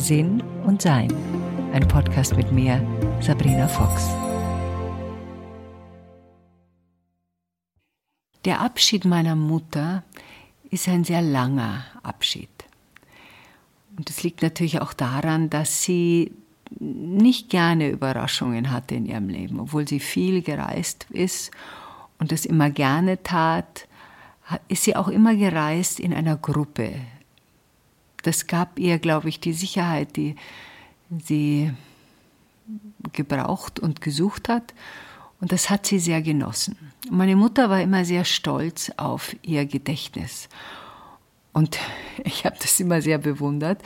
Sinn und Sein. Ein Podcast mit mir, Sabrina Fox. Der Abschied meiner Mutter ist ein sehr langer Abschied. Und es liegt natürlich auch daran, dass sie nicht gerne Überraschungen hatte in ihrem Leben, obwohl sie viel gereist ist und das immer gerne tat, ist sie auch immer gereist in einer Gruppe. Das gab ihr, glaube ich, die Sicherheit, die sie gebraucht und gesucht hat. Und das hat sie sehr genossen. Meine Mutter war immer sehr stolz auf ihr Gedächtnis. Und ich habe das immer sehr bewundert,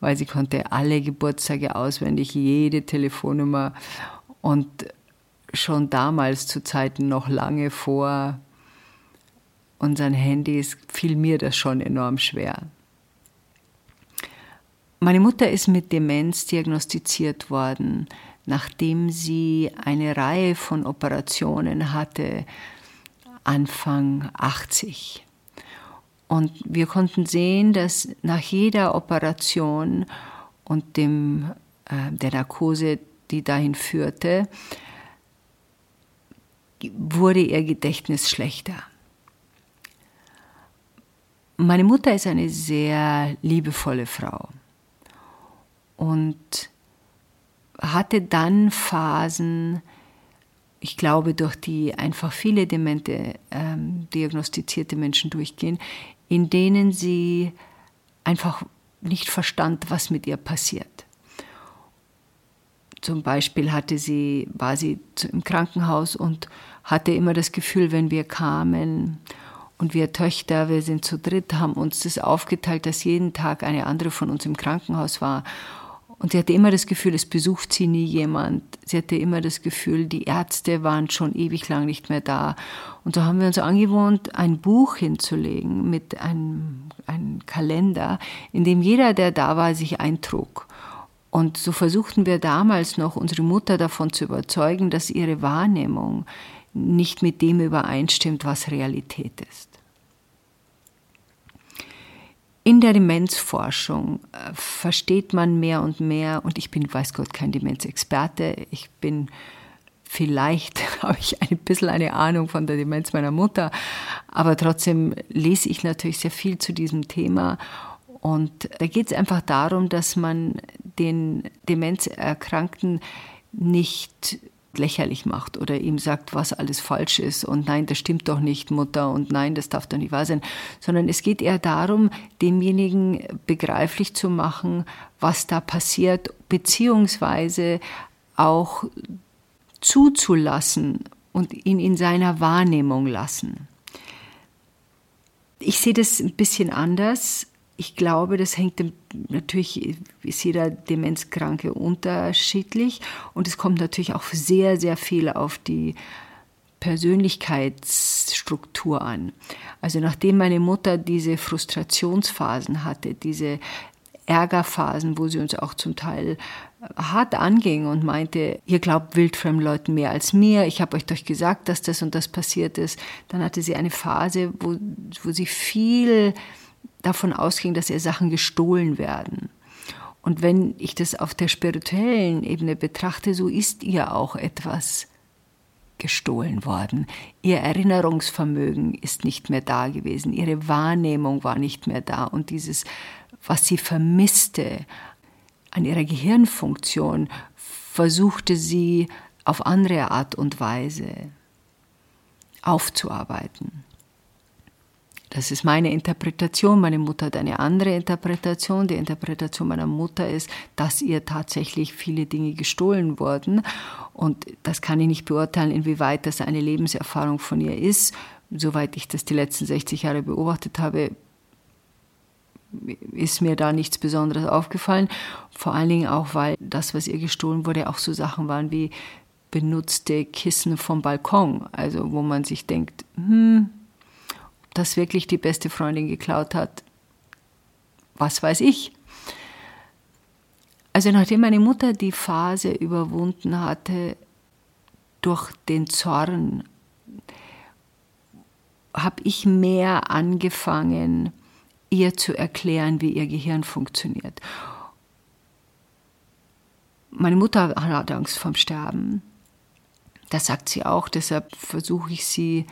weil sie konnte alle Geburtstage auswendig, jede Telefonnummer und schon damals zu Zeiten noch lange vor unseren Handys fiel mir das schon enorm schwer. Meine Mutter ist mit Demenz diagnostiziert worden, nachdem sie eine Reihe von Operationen hatte, Anfang 80. Und wir konnten sehen, dass nach jeder Operation und dem, äh, der Narkose, die dahin führte, wurde ihr Gedächtnis schlechter. Meine Mutter ist eine sehr liebevolle Frau und hatte dann Phasen, ich glaube, durch die einfach viele demente ähm, diagnostizierte Menschen durchgehen, in denen sie einfach nicht verstand, was mit ihr passiert. Zum Beispiel hatte sie, war sie im Krankenhaus und hatte immer das Gefühl, wenn wir kamen und wir Töchter, wir sind zu dritt, haben uns das aufgeteilt, dass jeden Tag eine andere von uns im Krankenhaus war. Und sie hatte immer das Gefühl, es besucht sie nie jemand. Sie hatte immer das Gefühl, die Ärzte waren schon ewig lang nicht mehr da. Und so haben wir uns angewohnt, ein Buch hinzulegen mit einem, einem Kalender, in dem jeder, der da war, sich eintrug. Und so versuchten wir damals noch, unsere Mutter davon zu überzeugen, dass ihre Wahrnehmung nicht mit dem übereinstimmt, was Realität ist. In der Demenzforschung äh, versteht man mehr und mehr, und ich bin, weiß Gott, kein Demenzexperte, ich bin vielleicht habe ich ein bisschen eine Ahnung von der Demenz meiner Mutter, aber trotzdem lese ich natürlich sehr viel zu diesem Thema. Und da geht es einfach darum, dass man den Demenzerkrankten nicht lächerlich macht oder ihm sagt, was alles falsch ist und nein, das stimmt doch nicht, Mutter und nein, das darf doch nicht wahr sein, sondern es geht eher darum, demjenigen begreiflich zu machen, was da passiert, beziehungsweise auch zuzulassen und ihn in seiner Wahrnehmung lassen. Ich sehe das ein bisschen anders ich glaube, das hängt natürlich, ist jeder Demenzkranke unterschiedlich und es kommt natürlich auch sehr, sehr viel auf die Persönlichkeitsstruktur an. Also nachdem meine Mutter diese Frustrationsphasen hatte, diese Ärgerphasen, wo sie uns auch zum Teil hart anging und meinte, ihr glaubt wildfremden Leuten mehr als mir, ich habe euch doch gesagt, dass das und das passiert ist. Dann hatte sie eine Phase, wo, wo sie viel davon ausging, dass ihr Sachen gestohlen werden. Und wenn ich das auf der spirituellen Ebene betrachte, so ist ihr auch etwas gestohlen worden. Ihr Erinnerungsvermögen ist nicht mehr da gewesen, ihre Wahrnehmung war nicht mehr da und dieses, was sie vermisste an ihrer Gehirnfunktion, versuchte sie auf andere Art und Weise aufzuarbeiten. Das ist meine Interpretation. Meine Mutter hat eine andere Interpretation. Die Interpretation meiner Mutter ist, dass ihr tatsächlich viele Dinge gestohlen wurden. Und das kann ich nicht beurteilen, inwieweit das eine Lebenserfahrung von ihr ist. Soweit ich das die letzten 60 Jahre beobachtet habe, ist mir da nichts Besonderes aufgefallen. Vor allen Dingen auch, weil das, was ihr gestohlen wurde, auch so Sachen waren wie benutzte Kissen vom Balkon. Also wo man sich denkt, hm, das wirklich die beste Freundin geklaut hat, was weiß ich. Also nachdem meine Mutter die Phase überwunden hatte durch den Zorn, habe ich mehr angefangen, ihr zu erklären, wie ihr Gehirn funktioniert. Meine Mutter hat Angst vorm Sterben. Das sagt sie auch, deshalb versuche ich sie,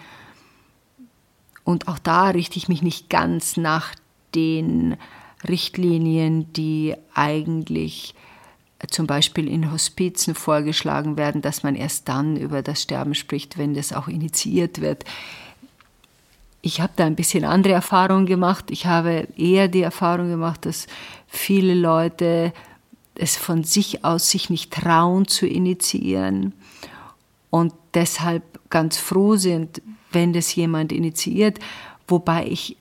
und auch da richte ich mich nicht ganz nach den Richtlinien, die eigentlich zum Beispiel in Hospizen vorgeschlagen werden, dass man erst dann über das Sterben spricht, wenn das auch initiiert wird. Ich habe da ein bisschen andere Erfahrungen gemacht. Ich habe eher die Erfahrung gemacht, dass viele Leute es von sich aus sich nicht trauen zu initiieren und deshalb ganz froh sind, wenn das jemand initiiert, wobei ich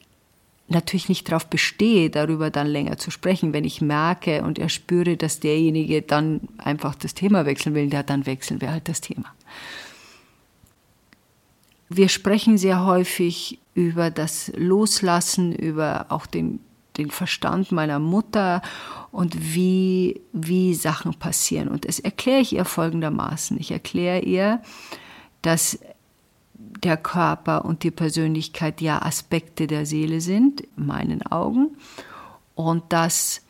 natürlich nicht darauf bestehe, darüber dann länger zu sprechen. Wenn ich merke und erspüre, dass derjenige dann einfach das Thema wechseln will, ja, dann wechseln wir halt das Thema. Wir sprechen sehr häufig über das Loslassen, über auch den, den Verstand meiner Mutter und wie, wie Sachen passieren. Und das erkläre ich ihr folgendermaßen. Ich erkläre ihr, dass der Körper und die Persönlichkeit ja Aspekte der Seele sind, in meinen Augen, und dass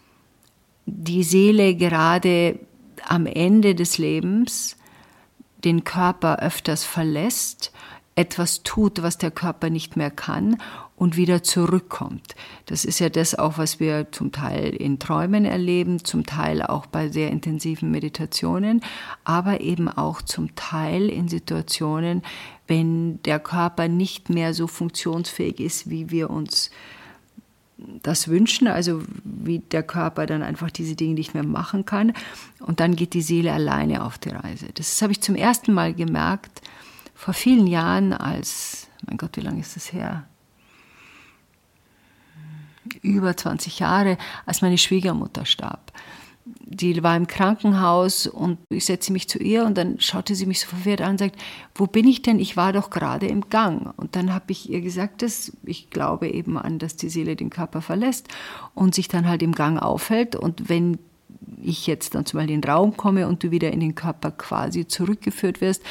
die Seele gerade am Ende des Lebens den Körper öfters verlässt, etwas tut, was der Körper nicht mehr kann und wieder zurückkommt. Das ist ja das auch, was wir zum Teil in Träumen erleben, zum Teil auch bei sehr intensiven Meditationen, aber eben auch zum Teil in Situationen, wenn der Körper nicht mehr so funktionsfähig ist, wie wir uns das wünschen, also wie der Körper dann einfach diese Dinge nicht mehr machen kann. Und dann geht die Seele alleine auf die Reise. Das habe ich zum ersten Mal gemerkt vor vielen Jahren, als, mein Gott, wie lange ist das her? Über 20 Jahre, als meine Schwiegermutter starb. Die war im Krankenhaus und ich setze mich zu ihr und dann schaute sie mich so verwirrt an und sagt, wo bin ich denn? Ich war doch gerade im Gang. Und dann habe ich ihr gesagt, dass ich glaube eben an, dass die Seele den Körper verlässt und sich dann halt im Gang aufhält. Und wenn ich jetzt dann zum Beispiel in den Raum komme und du wieder in den Körper quasi zurückgeführt wirst,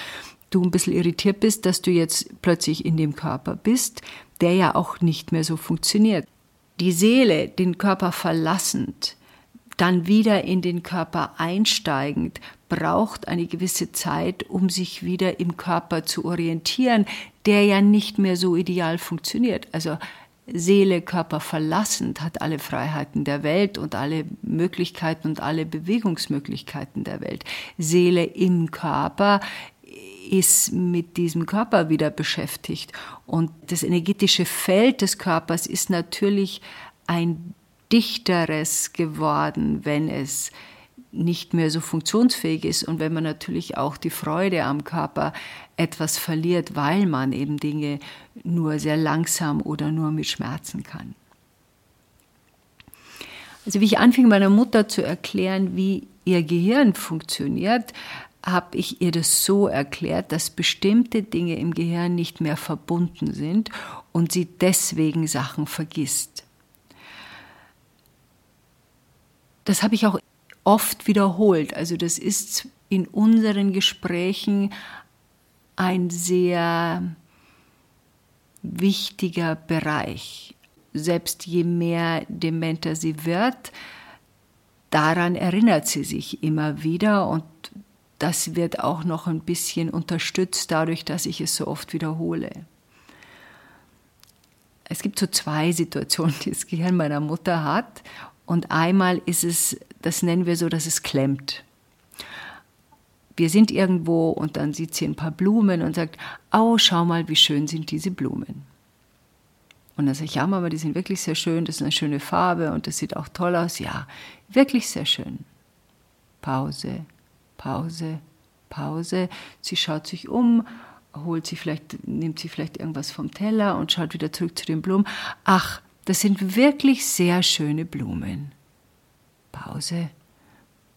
du ein bisschen irritiert bist, dass du jetzt plötzlich in dem Körper bist, der ja auch nicht mehr so funktioniert die Seele den Körper verlassend, dann wieder in den Körper einsteigend, braucht eine gewisse Zeit, um sich wieder im Körper zu orientieren, der ja nicht mehr so ideal funktioniert. Also Seele, Körper verlassend hat alle Freiheiten der Welt und alle Möglichkeiten und alle Bewegungsmöglichkeiten der Welt. Seele im Körper ist mit diesem Körper wieder beschäftigt. Und das energetische Feld des Körpers ist natürlich ein dichteres geworden, wenn es nicht mehr so funktionsfähig ist und wenn man natürlich auch die Freude am Körper etwas verliert, weil man eben Dinge nur sehr langsam oder nur mit Schmerzen kann. Also wie ich anfing meiner Mutter zu erklären, wie ihr Gehirn funktioniert, habe ich ihr das so erklärt, dass bestimmte Dinge im Gehirn nicht mehr verbunden sind und sie deswegen Sachen vergisst. Das habe ich auch oft wiederholt. Also das ist in unseren Gesprächen ein sehr wichtiger Bereich. Selbst je mehr dementer sie wird, daran erinnert sie sich immer wieder und das wird auch noch ein bisschen unterstützt dadurch, dass ich es so oft wiederhole. Es gibt so zwei Situationen, die das Gehirn meiner Mutter hat. Und einmal ist es, das nennen wir so, dass es klemmt. Wir sind irgendwo und dann sieht sie ein paar Blumen und sagt, oh, schau mal, wie schön sind diese Blumen. Und dann sage ich, ja, Mama, die sind wirklich sehr schön, das ist eine schöne Farbe und das sieht auch toll aus. Ja, wirklich sehr schön. Pause, Pause, Pause. Sie schaut sich um, holt sie vielleicht, nimmt sie vielleicht irgendwas vom Teller und schaut wieder zurück zu den Blumen. Ach, das sind wirklich sehr schöne Blumen. Pause,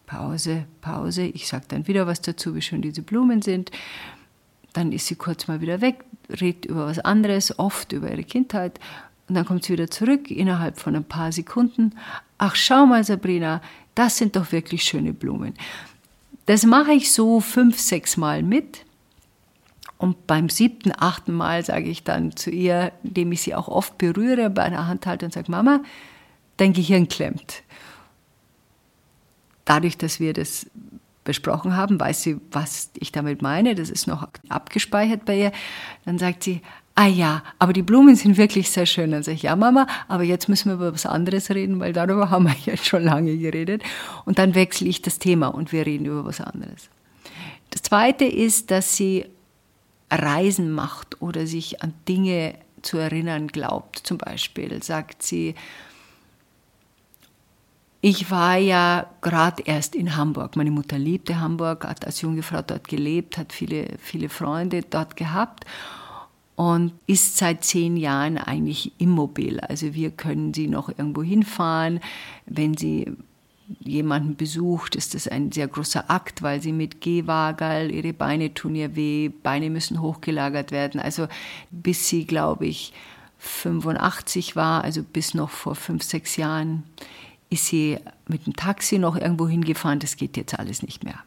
Pause, Pause. Ich sage dann wieder was dazu, wie schön diese Blumen sind. Dann ist sie kurz mal wieder weg, redet über was anderes, oft über ihre Kindheit. Und dann kommt sie wieder zurück innerhalb von ein paar Sekunden. Ach, schau mal, Sabrina, das sind doch wirklich schöne Blumen. Das mache ich so fünf, sechs Mal mit. Und beim siebten, achten Mal sage ich dann zu ihr, indem ich sie auch oft berühre, bei einer Hand halte und sage, Mama, dein Gehirn klemmt. Dadurch, dass wir das besprochen haben, weiß sie, was ich damit meine, das ist noch abgespeichert bei ihr. Dann sagt sie, ah ja, aber die Blumen sind wirklich sehr schön. Dann sage ich, ja Mama, aber jetzt müssen wir über was anderes reden, weil darüber haben wir jetzt schon lange geredet. Und dann wechsle ich das Thema und wir reden über was anderes. Das Zweite ist, dass sie Reisen macht oder sich an Dinge zu erinnern glaubt. Zum Beispiel sagt sie, ich war ja gerade erst in Hamburg. Meine Mutter liebte Hamburg, hat als junge Frau dort gelebt, hat viele, viele Freunde dort gehabt und ist seit zehn Jahren eigentlich immobil. Also wir können sie noch irgendwo hinfahren. Wenn sie jemanden besucht, ist das ein sehr großer Akt, weil sie mit Gehwagel, ihre Beine tun ihr weh, Beine müssen hochgelagert werden. Also bis sie, glaube ich, 85 war, also bis noch vor fünf, sechs Jahren, ist sie mit dem Taxi noch irgendwo hingefahren. Das geht jetzt alles nicht mehr.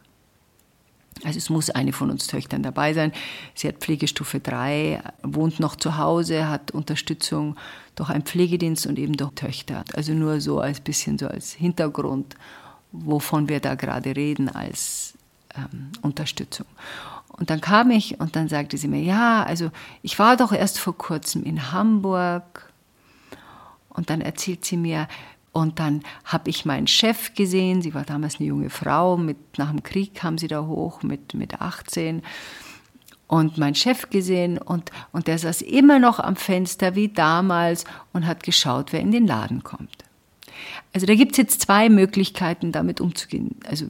Also es muss eine von uns Töchtern dabei sein. Sie hat Pflegestufe 3, wohnt noch zu Hause, hat Unterstützung durch einen Pflegedienst und eben durch Töchter. Also nur so als bisschen so als Hintergrund, wovon wir da gerade reden als ähm, Unterstützung. Und dann kam ich und dann sagte sie mir, ja, also ich war doch erst vor kurzem in Hamburg. Und dann erzählt sie mir, und dann habe ich meinen Chef gesehen, sie war damals eine junge Frau, mit, nach dem Krieg kam sie da hoch mit, mit 18 und meinen Chef gesehen und, und der saß immer noch am Fenster wie damals und hat geschaut, wer in den Laden kommt. Also da gibt es jetzt zwei Möglichkeiten, damit umzugehen. Also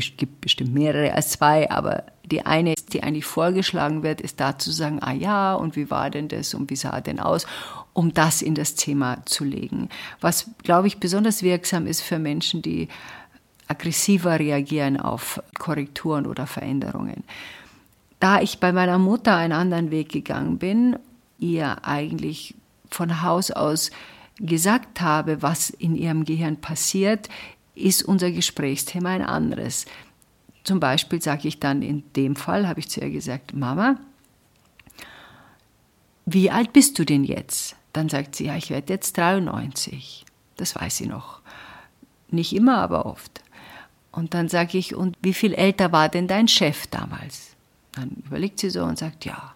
gibt bestimmt mehrere als zwei, aber die eine, die eigentlich vorgeschlagen wird, ist da zu sagen, ah ja, und wie war denn das und wie sah denn aus, um das in das Thema zu legen. Was, glaube ich, besonders wirksam ist für Menschen, die aggressiver reagieren auf Korrekturen oder Veränderungen. Da ich bei meiner Mutter einen anderen Weg gegangen bin, ihr eigentlich von Haus aus gesagt habe, was in ihrem Gehirn passiert, ist unser Gesprächsthema ein anderes. Zum Beispiel sage ich dann in dem Fall, habe ich zu ihr gesagt, Mama, wie alt bist du denn jetzt? Dann sagt sie, ja, ich werde jetzt 93. Das weiß sie noch. Nicht immer, aber oft. Und dann sage ich, und wie viel älter war denn dein Chef damals? Dann überlegt sie so und sagt, ja,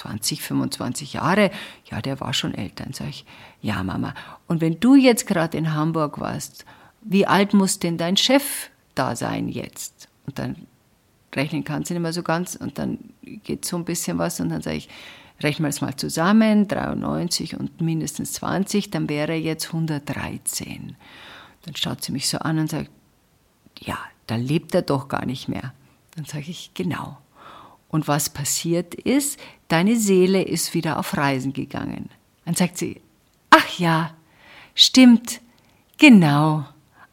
20, 25 Jahre, ja, der war schon älter. Dann sage ich, ja, Mama. Und wenn du jetzt gerade in Hamburg warst, wie alt muss denn dein Chef da sein jetzt. Und dann rechnen kann sie nicht mehr so ganz und dann geht so ein bisschen was und dann sage ich, rechnen wir es mal zusammen, 93 und mindestens 20, dann wäre jetzt 113. Dann schaut sie mich so an und sagt, ja, da lebt er doch gar nicht mehr. Dann sage ich, genau. Und was passiert ist, deine Seele ist wieder auf Reisen gegangen. Dann sagt sie, ach ja, stimmt, genau,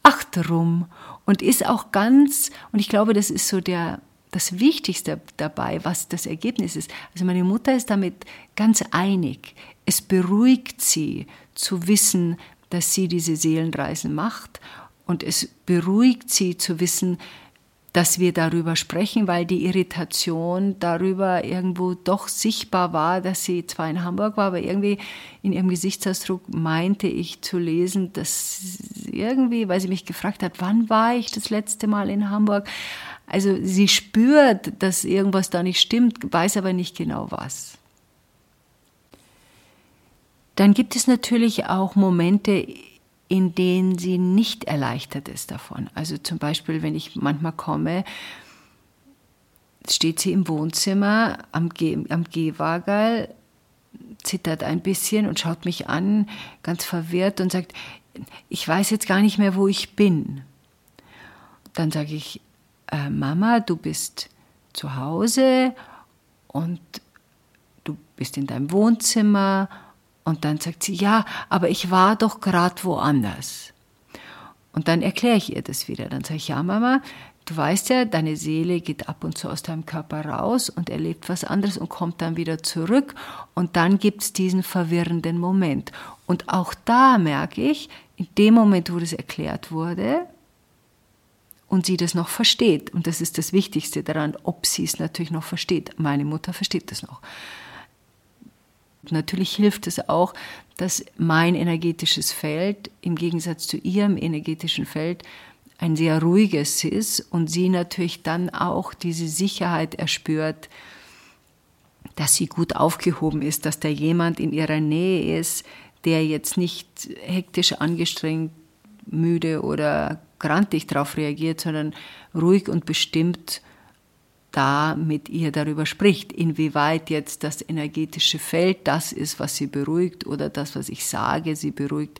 ach drum und ist auch ganz, und ich glaube, das ist so der, das Wichtigste dabei, was das Ergebnis ist. Also meine Mutter ist damit ganz einig. Es beruhigt sie zu wissen, dass sie diese Seelenreisen macht und es beruhigt sie zu wissen, dass wir darüber sprechen, weil die Irritation darüber irgendwo doch sichtbar war, dass sie zwar in Hamburg war, aber irgendwie in ihrem Gesichtsausdruck meinte ich zu lesen, dass irgendwie, weil sie mich gefragt hat, wann war ich das letzte Mal in Hamburg? Also sie spürt, dass irgendwas da nicht stimmt, weiß aber nicht genau was. Dann gibt es natürlich auch Momente, in denen sie nicht erleichtert ist davon. Also zum Beispiel, wenn ich manchmal komme, steht sie im Wohnzimmer am, Ge am Gehwagel, zittert ein bisschen und schaut mich an, ganz verwirrt und sagt, ich weiß jetzt gar nicht mehr, wo ich bin. Dann sage ich, äh, Mama, du bist zu Hause und du bist in deinem Wohnzimmer und dann sagt sie, ja, aber ich war doch gerade woanders. Und dann erkläre ich ihr das wieder. Dann sage ich, ja, Mama, du weißt ja, deine Seele geht ab und zu aus deinem Körper raus und erlebt was anderes und kommt dann wieder zurück. Und dann gibt es diesen verwirrenden Moment. Und auch da merke ich, in dem Moment, wo das erklärt wurde, und sie das noch versteht. Und das ist das Wichtigste daran, ob sie es natürlich noch versteht. Meine Mutter versteht das noch. Natürlich hilft es auch, dass mein energetisches Feld im Gegensatz zu ihrem energetischen Feld ein sehr ruhiges ist und sie natürlich dann auch diese Sicherheit erspürt, dass sie gut aufgehoben ist, dass da jemand in ihrer Nähe ist, der jetzt nicht hektisch angestrengt, müde oder grantig darauf reagiert, sondern ruhig und bestimmt da mit ihr darüber spricht, inwieweit jetzt das energetische Feld das ist, was sie beruhigt oder das, was ich sage, sie beruhigt,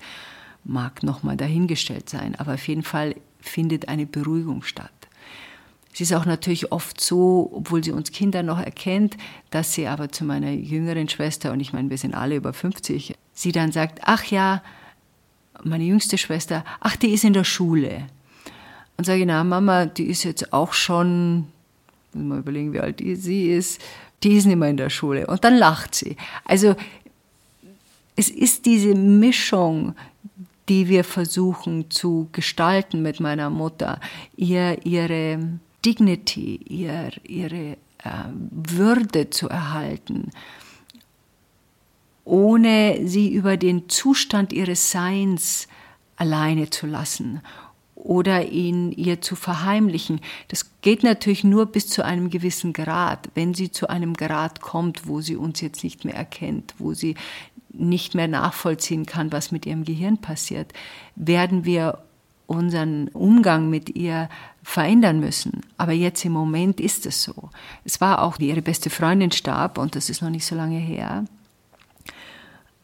mag nochmal dahingestellt sein. Aber auf jeden Fall findet eine Beruhigung statt. Es ist auch natürlich oft so, obwohl sie uns Kinder noch erkennt, dass sie aber zu meiner jüngeren Schwester, und ich meine, wir sind alle über 50, sie dann sagt, ach ja, meine jüngste Schwester, ach, die ist in der Schule. Und sage ich, na Mama, die ist jetzt auch schon, mal überlegen, wie alt sie ist, die ist nicht mehr in der Schule. Und dann lacht sie. Also es ist diese Mischung, die wir versuchen zu gestalten mit meiner Mutter, ihr ihre Dignity, ihr, ihre äh, Würde zu erhalten, ohne sie über den Zustand ihres Seins alleine zu lassen oder ihn ihr zu verheimlichen. Das geht natürlich nur bis zu einem gewissen Grad. Wenn sie zu einem Grad kommt, wo sie uns jetzt nicht mehr erkennt, wo sie nicht mehr nachvollziehen kann, was mit ihrem Gehirn passiert, werden wir unseren Umgang mit ihr verändern müssen. Aber jetzt im Moment ist es so. Es war auch, wie ihre beste Freundin starb, und das ist noch nicht so lange her,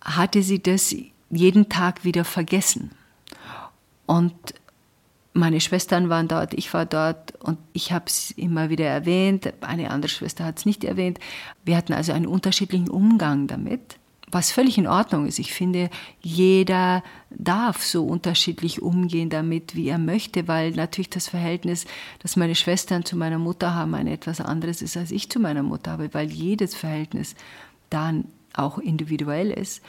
hatte sie das jeden Tag wieder vergessen. Und meine Schwestern waren dort, ich war dort und ich habe es immer wieder erwähnt. Eine andere Schwester hat es nicht erwähnt. Wir hatten also einen unterschiedlichen Umgang damit, was völlig in Ordnung ist. Ich finde, jeder darf so unterschiedlich umgehen damit, wie er möchte, weil natürlich das Verhältnis, das meine Schwestern zu meiner Mutter haben, ein etwas anderes ist, als ich zu meiner Mutter habe, weil jedes Verhältnis dann auch individuell ist.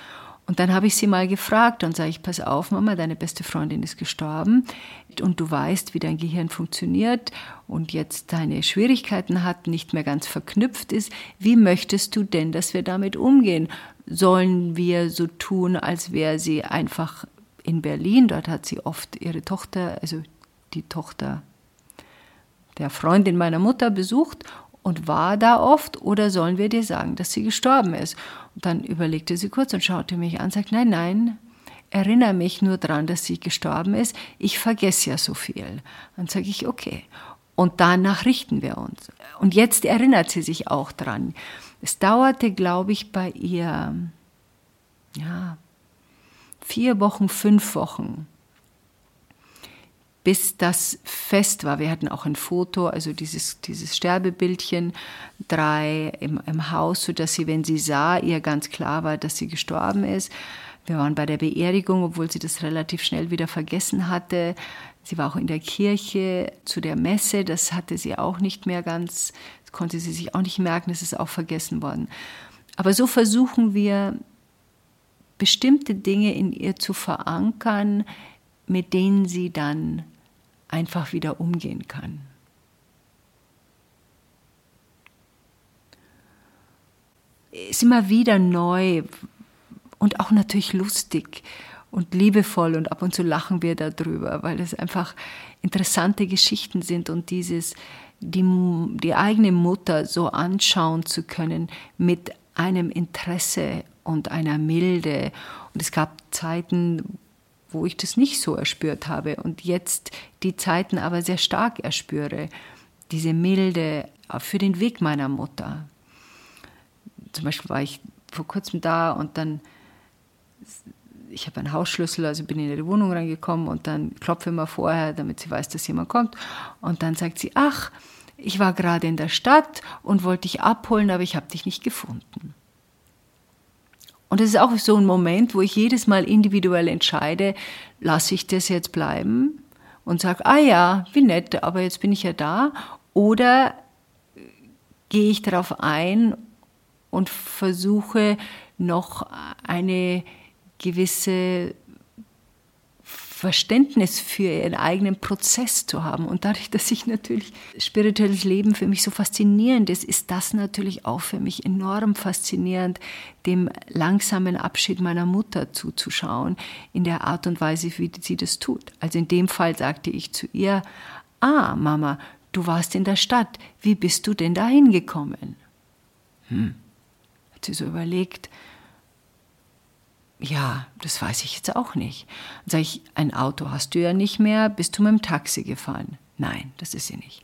Und dann habe ich sie mal gefragt und sage ich, pass auf, Mama, deine beste Freundin ist gestorben und du weißt, wie dein Gehirn funktioniert und jetzt deine Schwierigkeiten hat, nicht mehr ganz verknüpft ist. Wie möchtest du denn, dass wir damit umgehen? Sollen wir so tun, als wäre sie einfach in Berlin? Dort hat sie oft ihre Tochter, also die Tochter der Freundin meiner Mutter besucht und war da oft oder sollen wir dir sagen, dass sie gestorben ist? Dann überlegte sie kurz und schaute mich an und sagte, nein, nein, erinnere mich nur daran, dass sie gestorben ist. Ich vergesse ja so viel. Dann sage ich, okay. Und danach richten wir uns. Und jetzt erinnert sie sich auch dran. Es dauerte, glaube ich, bei ihr ja, vier Wochen, fünf Wochen, bis das fest war. Wir hatten auch ein Foto, also dieses, dieses Sterbebildchen, drei im, im Haus, sodass sie, wenn sie sah, ihr ganz klar war, dass sie gestorben ist. Wir waren bei der Beerdigung, obwohl sie das relativ schnell wieder vergessen hatte. Sie war auch in der Kirche zu der Messe, das hatte sie auch nicht mehr ganz, konnte sie sich auch nicht merken, das ist auch vergessen worden. Aber so versuchen wir, bestimmte Dinge in ihr zu verankern, mit denen sie dann einfach wieder umgehen kann. Ist immer wieder neu und auch natürlich lustig und liebevoll und ab und zu lachen wir darüber, weil es einfach interessante Geschichten sind und dieses, die, die eigene Mutter so anschauen zu können mit einem Interesse und einer Milde. Und es gab Zeiten, wo ich das nicht so erspürt habe und jetzt die Zeiten aber sehr stark erspüre. Diese Milde für den Weg meiner Mutter. Zum Beispiel war ich vor kurzem da und dann, ich habe einen Hausschlüssel, also bin in ihre Wohnung reingekommen und dann klopfe immer vorher, damit sie weiß, dass jemand kommt. Und dann sagt sie, ach, ich war gerade in der Stadt und wollte dich abholen, aber ich habe dich nicht gefunden. Und das ist auch so ein Moment, wo ich jedes Mal individuell entscheide, lasse ich das jetzt bleiben und sage, ah ja, wie nett, aber jetzt bin ich ja da. Oder gehe ich darauf ein und versuche noch eine gewisse Verständnis für ihren eigenen Prozess zu haben. Und dadurch, dass ich natürlich spirituelles Leben für mich so faszinierend ist, ist das natürlich auch für mich enorm faszinierend, dem langsamen Abschied meiner Mutter zuzuschauen, in der Art und Weise, wie sie das tut. Also in dem Fall sagte ich zu ihr, ah, Mama, du warst in der Stadt, wie bist du denn da hingekommen? Hm. Hat sie so überlegt, ja, das weiß ich jetzt auch nicht. Dann sage ich, ein Auto hast du ja nicht mehr, bist du mit dem Taxi gefahren? Nein, das ist sie nicht.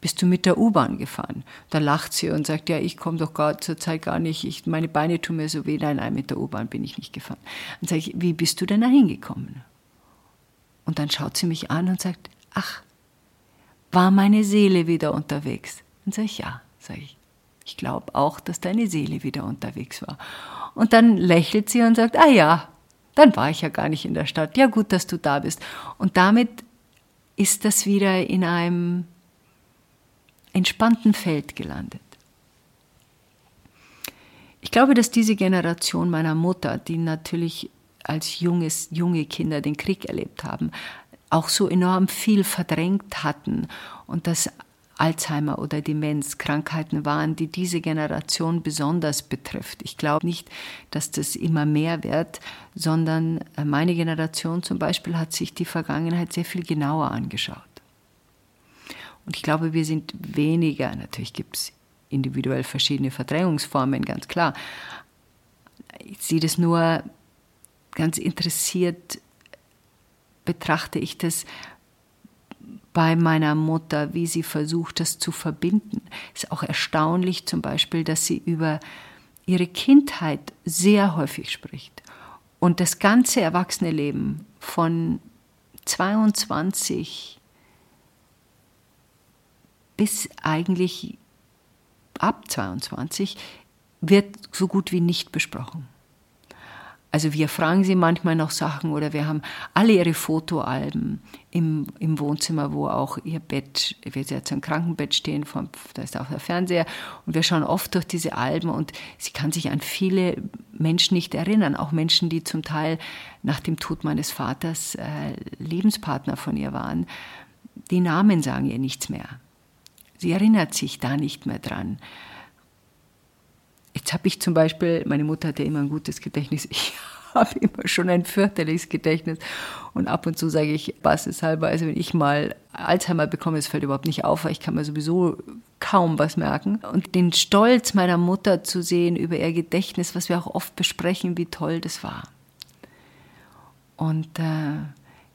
Bist du mit der U-Bahn gefahren? Da lacht sie und sagt, ja, ich komme doch gar zur Zeit gar nicht, ich, meine Beine tun mir so weh, nein, nein, mit der U-Bahn bin ich nicht gefahren. Dann sage ich, wie bist du denn da hingekommen? Und dann schaut sie mich an und sagt, ach, war meine Seele wieder unterwegs? Dann sage ich, ja, sage ich. Ich glaube auch, dass deine Seele wieder unterwegs war. Und dann lächelt sie und sagt, ah ja, dann war ich ja gar nicht in der Stadt. Ja gut, dass du da bist. Und damit ist das wieder in einem entspannten Feld gelandet. Ich glaube, dass diese Generation meiner Mutter, die natürlich als junges, junge Kinder den Krieg erlebt haben, auch so enorm viel verdrängt hatten und das Alzheimer oder Demenz Krankheiten waren, die diese Generation besonders betrifft. Ich glaube nicht, dass das immer mehr wird, sondern äh, meine Generation zum Beispiel hat sich die Vergangenheit sehr viel genauer angeschaut. Und ich glaube, wir sind weniger, natürlich gibt es individuell verschiedene Verdrängungsformen, ganz klar. Ich sehe das nur ganz interessiert, betrachte ich das, bei meiner Mutter, wie sie versucht, das zu verbinden. Es ist auch erstaunlich zum Beispiel, dass sie über ihre Kindheit sehr häufig spricht und das ganze erwachsene Leben von 22 bis eigentlich ab 22 wird so gut wie nicht besprochen. Also wir fragen sie manchmal noch Sachen oder wir haben alle ihre Fotoalben im, im Wohnzimmer, wo auch ihr Bett, wir jetzt ein Krankenbett stehen, vom, da ist auch der Fernseher und wir schauen oft durch diese Alben und sie kann sich an viele Menschen nicht erinnern, auch Menschen, die zum Teil nach dem Tod meines Vaters äh, Lebenspartner von ihr waren. Die Namen sagen ihr nichts mehr. Sie erinnert sich da nicht mehr dran. Jetzt habe ich zum Beispiel, meine Mutter hatte immer ein gutes Gedächtnis, ich habe immer schon ein fürchterliches Gedächtnis und ab und zu sage ich baseshalber, also wenn ich mal Alzheimer bekomme, es fällt überhaupt nicht auf, weil ich kann mir sowieso kaum was merken. Und den Stolz meiner Mutter zu sehen über ihr Gedächtnis, was wir auch oft besprechen, wie toll das war. Und äh,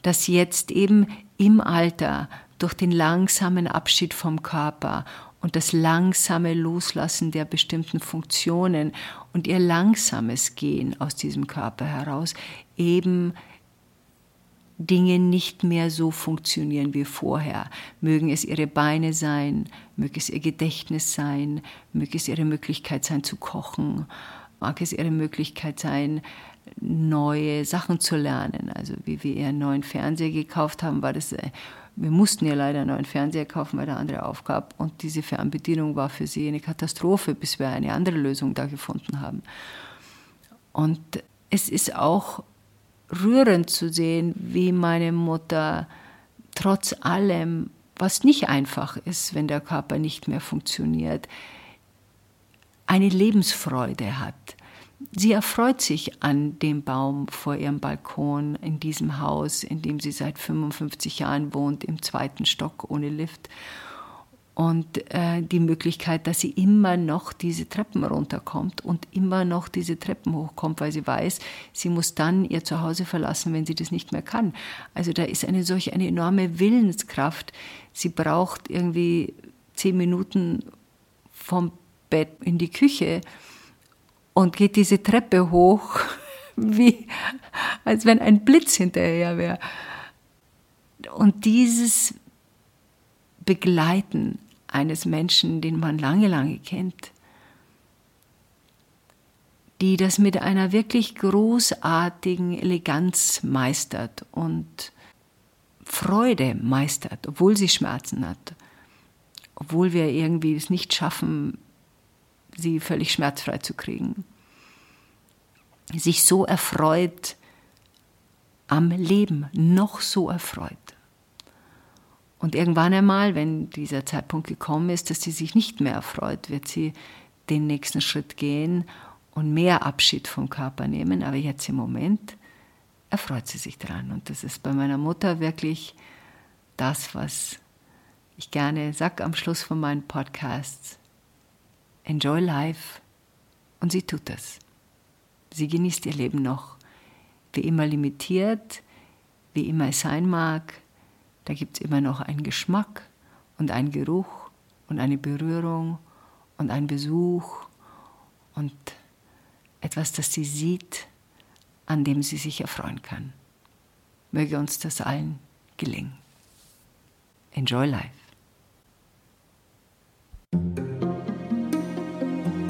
dass jetzt eben im Alter durch den langsamen Abschied vom Körper und das langsame Loslassen der bestimmten Funktionen und ihr langsames Gehen aus diesem Körper heraus eben Dinge nicht mehr so funktionieren wie vorher. Mögen es ihre Beine sein, möge es ihr Gedächtnis sein, möge es ihre Möglichkeit sein zu kochen, mag es ihre Möglichkeit sein, neue Sachen zu lernen. Also wie wir ihren neuen Fernseher gekauft haben, war das äh, wir mussten ihr leider einen neuen Fernseher kaufen, weil der andere aufgab. Und diese Fernbedienung war für sie eine Katastrophe, bis wir eine andere Lösung da gefunden haben. Und es ist auch rührend zu sehen, wie meine Mutter trotz allem, was nicht einfach ist, wenn der Körper nicht mehr funktioniert, eine Lebensfreude hat Sie erfreut sich an dem Baum vor ihrem Balkon in diesem Haus, in dem sie seit 55 Jahren wohnt, im zweiten Stock ohne Lift. Und äh, die Möglichkeit, dass sie immer noch diese Treppen runterkommt und immer noch diese Treppen hochkommt, weil sie weiß, sie muss dann ihr Zuhause verlassen, wenn sie das nicht mehr kann. Also da ist eine solch eine enorme Willenskraft. Sie braucht irgendwie zehn Minuten vom Bett in die Küche und geht diese Treppe hoch, wie als wenn ein Blitz hinterher wäre. Und dieses Begleiten eines Menschen, den man lange, lange kennt, die das mit einer wirklich großartigen Eleganz meistert und Freude meistert, obwohl sie Schmerzen hat, obwohl wir irgendwie es nicht schaffen, sie völlig schmerzfrei zu kriegen. Sich so erfreut am Leben noch so erfreut. Und irgendwann einmal, wenn dieser Zeitpunkt gekommen ist, dass sie sich nicht mehr erfreut, wird sie den nächsten Schritt gehen und mehr Abschied vom Körper nehmen. Aber jetzt im Moment erfreut sie sich dran. Und das ist bei meiner Mutter wirklich das, was ich gerne sage am Schluss von meinen Podcasts. Enjoy life. Und sie tut das. Sie genießt ihr Leben noch. Wie immer limitiert, wie immer es sein mag. Da gibt es immer noch einen Geschmack und einen Geruch und eine Berührung und einen Besuch und etwas, das sie sieht, an dem sie sich erfreuen kann. Möge uns das allen gelingen. Enjoy life.